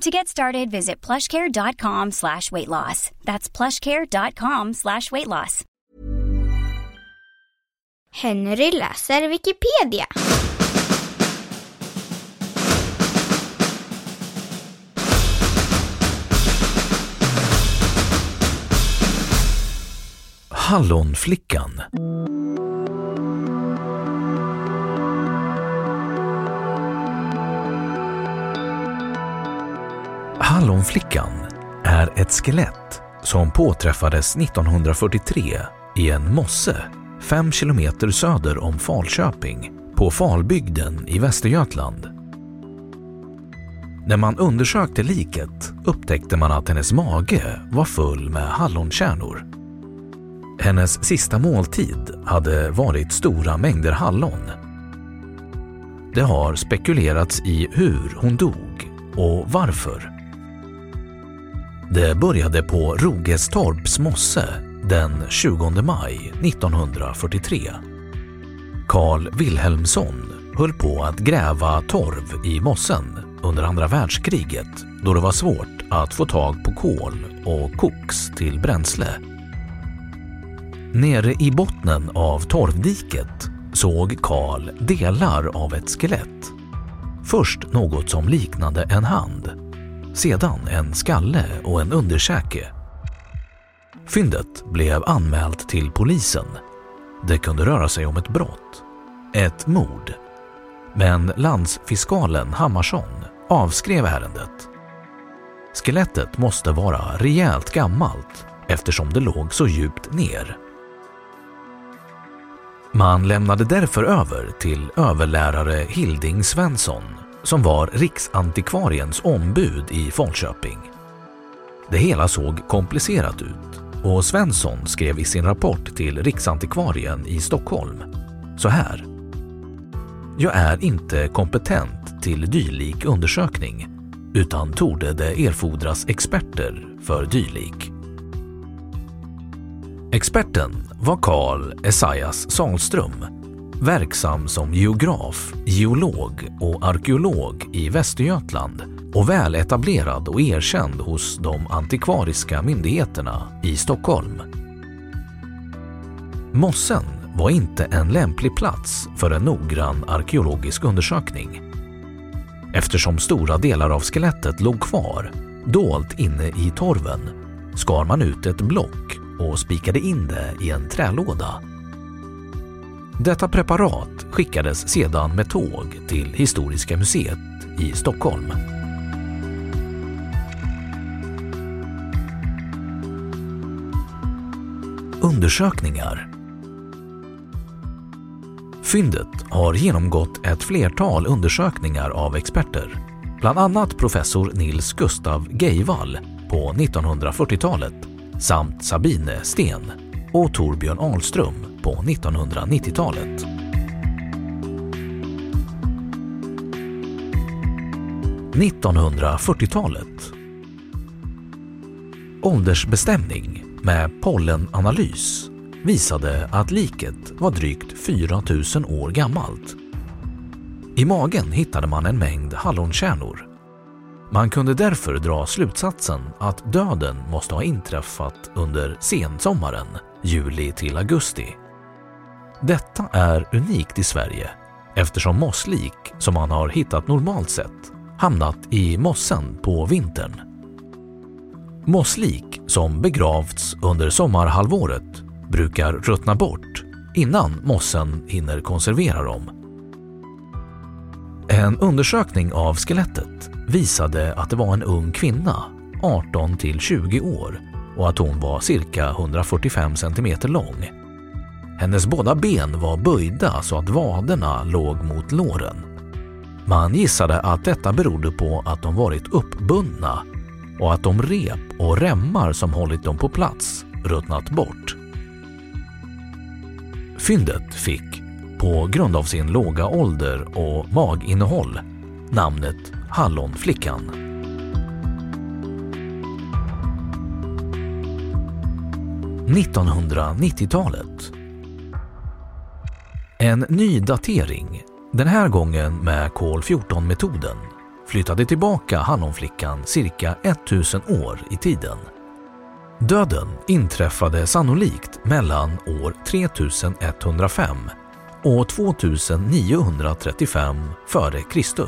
To get started, visit plushcare.com slash weight loss. That's plushcare.com slash weight loss. Henry läser Wikipedia. Hallonflickan Hallonflickan är ett skelett som påträffades 1943 i en mosse fem kilometer söder om Falköping på Falbygden i Västergötland. När man undersökte liket upptäckte man att hennes mage var full med hallonkärnor. Hennes sista måltid hade varit stora mängder hallon. Det har spekulerats i hur hon dog och varför. Det började på Rogestorps mosse den 20 maj 1943. Carl Wilhelmsson höll på att gräva torv i mossen under andra världskriget då det var svårt att få tag på kol och koks till bränsle. Nere i bottnen av torvdiket såg Karl delar av ett skelett. Först något som liknade en hand, sedan en skalle och en underkäke. Fyndet blev anmält till polisen. Det kunde röra sig om ett brott, ett mord. Men landsfiskalen Hammarsson avskrev ärendet. Skelettet måste vara rejält gammalt eftersom det låg så djupt ner. Man lämnade därför över till överlärare Hilding Svensson som var Riksantikvariens ombud i Falköping. Det hela såg komplicerat ut och Svensson skrev i sin rapport till Riksantikvarien i Stockholm så här. Jag är inte kompetent till dylik undersökning utan torde det erfordras experter för dylik. Experten var Carl Esaias Salström, verksam som geograf, geolog och arkeolog i Västergötland och väl etablerad och erkänd hos de antikvariska myndigheterna i Stockholm. Mossen var inte en lämplig plats för en noggrann arkeologisk undersökning. Eftersom stora delar av skelettet låg kvar, dolt inne i torven, skar man ut ett block och spikade in det i en trälåda. Detta preparat skickades sedan med tåg till Historiska museet i Stockholm. Undersökningar Fyndet har genomgått ett flertal undersökningar av experter, bland annat professor Nils Gustav Geivall på 1940-talet samt Sabine Sten och Torbjörn Ahlström på 1990-talet. –1940-talet Åldersbestämning med pollenanalys visade att liket var drygt 4000 år gammalt. I magen hittade man en mängd hallonkärnor. Man kunde därför dra slutsatsen att döden måste ha inträffat under sensommaren, juli till augusti. Detta är unikt i Sverige eftersom mosslik som man har hittat normalt sett hamnat i mossen på vintern. Mosslik som begravts under sommarhalvåret brukar ruttna bort innan mossen hinner konservera dem. En undersökning av skelettet visade att det var en ung kvinna, 18 till 20 år och att hon var cirka 145 cm lång. Hennes båda ben var böjda så att vaderna låg mot låren. Man gissade att detta berodde på att de varit uppbundna och att de rep och remmar som hållit dem på plats ruttnat bort. Fyndet fick, på grund av sin låga ålder och maginnehåll, namnet Hallonflickan. –1990-talet. En ny datering, den här gången med kol-14-metoden, flyttade tillbaka Hallonflickan cirka 1000 år i tiden. Döden inträffade sannolikt mellan år 3105 och 2935 f.Kr.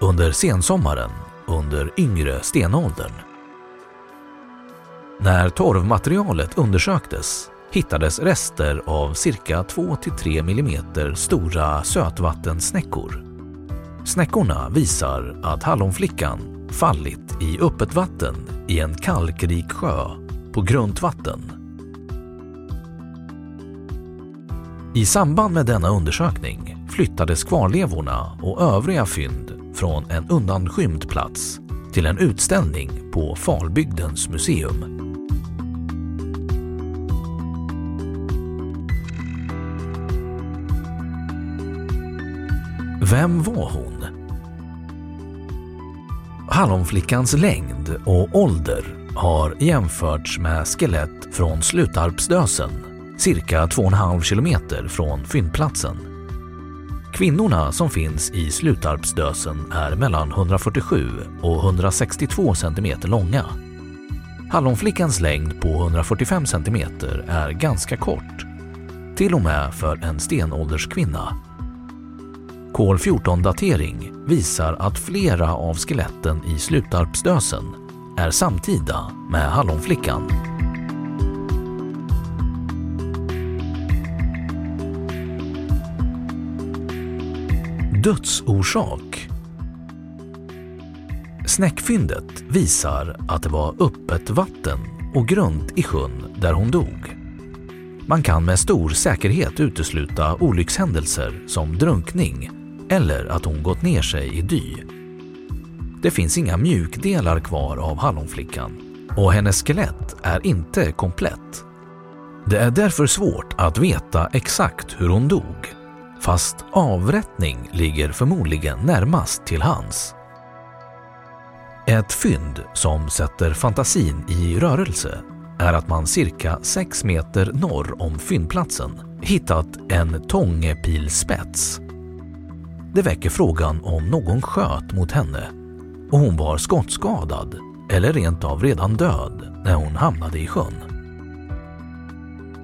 under sensommaren under yngre stenåldern. När torvmaterialet undersöktes hittades rester av cirka 2-3 mm stora sötvattensnäckor. Snäckorna visar att hallonflickan fallit i öppet vatten i en kalkrik sjö på grunt vatten. I samband med denna undersökning flyttades kvarlevorna och övriga fynd från en undanskymd plats till en utställning på Falbygdens museum. Vem var hon? Hallonflickans längd och ålder har jämförts med skelett från Slutarpsdösen, cirka 2,5 kilometer från fyndplatsen. Kvinnorna som finns i Slutarpsdösen är mellan 147 och 162 centimeter långa. Hallonflickans längd på 145 centimeter är ganska kort, till och med för en stenålderskvinna Kol-14-datering visar att flera av skeletten i Slutarpsdösen är samtida med Hallonflickan. Dödsorsak Snäckfyndet visar att det var öppet vatten och grunt i sjön där hon dog. Man kan med stor säkerhet utesluta olyckshändelser som drunkning eller att hon gått ner sig i dy. Det finns inga mjukdelar kvar av Hallonflickan och hennes skelett är inte komplett. Det är därför svårt att veta exakt hur hon dog, fast avrättning ligger förmodligen närmast till hands. Ett fynd som sätter fantasin i rörelse är att man cirka 6 meter norr om fyndplatsen hittat en tångepilspets det väcker frågan om någon sköt mot henne och hon var skottskadad eller rent av redan död när hon hamnade i sjön.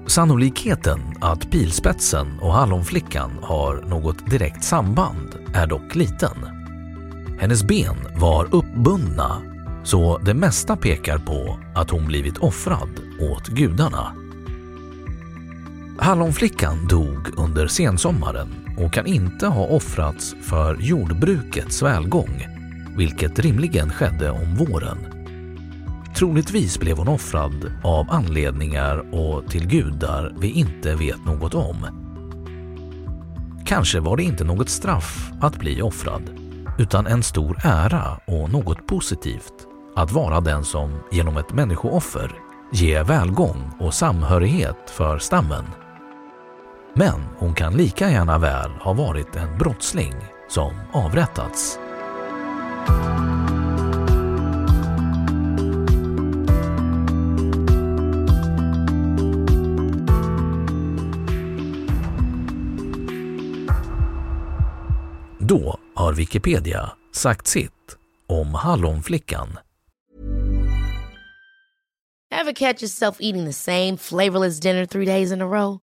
Sannolikheten att pilspetsen och hallonflickan har något direkt samband är dock liten. Hennes ben var uppbundna så det mesta pekar på att hon blivit offrad åt gudarna. Hallonflickan dog under sensommaren och kan inte ha offrats för jordbrukets välgång, vilket rimligen skedde om våren. Troligtvis blev hon offrad av anledningar och till gudar vi inte vet något om. Kanske var det inte något straff att bli offrad, utan en stor ära och något positivt att vara den som genom ett människooffer ger välgång och samhörighet för stammen. Men hon kan lika gärna väl ha varit en brottsling som avrättats. Då har Wikipedia sagt sitt om hallonflickan. Have catch yourself eating the same flavorless dinner three days in a row?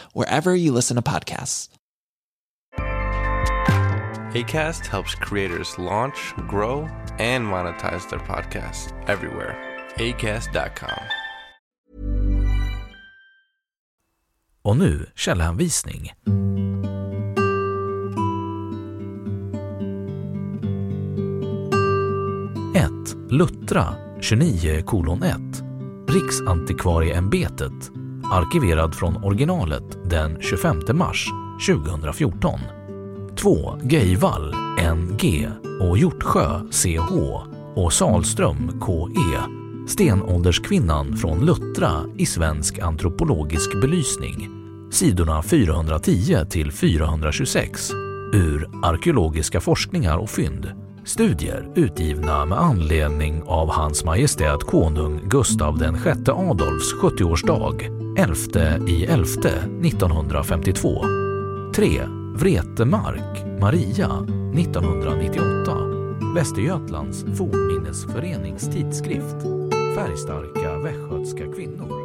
wherever you listen to podcasts. ACAST helps creators launch, grow, and monetize their podcasts everywhere. ACAST.com. Och nu källhänvisning. Ett Luttra 29 kolon 1 Riksantikvarieämbetet arkiverad från originalet den 25 mars 2014. 2. Geivall NG och Hjortsjö CH och Salström KE Stenålderskvinnan från Luttra i svensk antropologisk belysning sidorna 410 till 426 ur arkeologiska forskningar och fynd Studier utgivna med anledning av Hans Majestät Konung Gustav VI Adolfs 70-årsdag 11 i 11 1952. 3. Vretemark Maria 1998. Västergötlands fornminnesförenings tidskrift. Färgstarka västgötska kvinnor.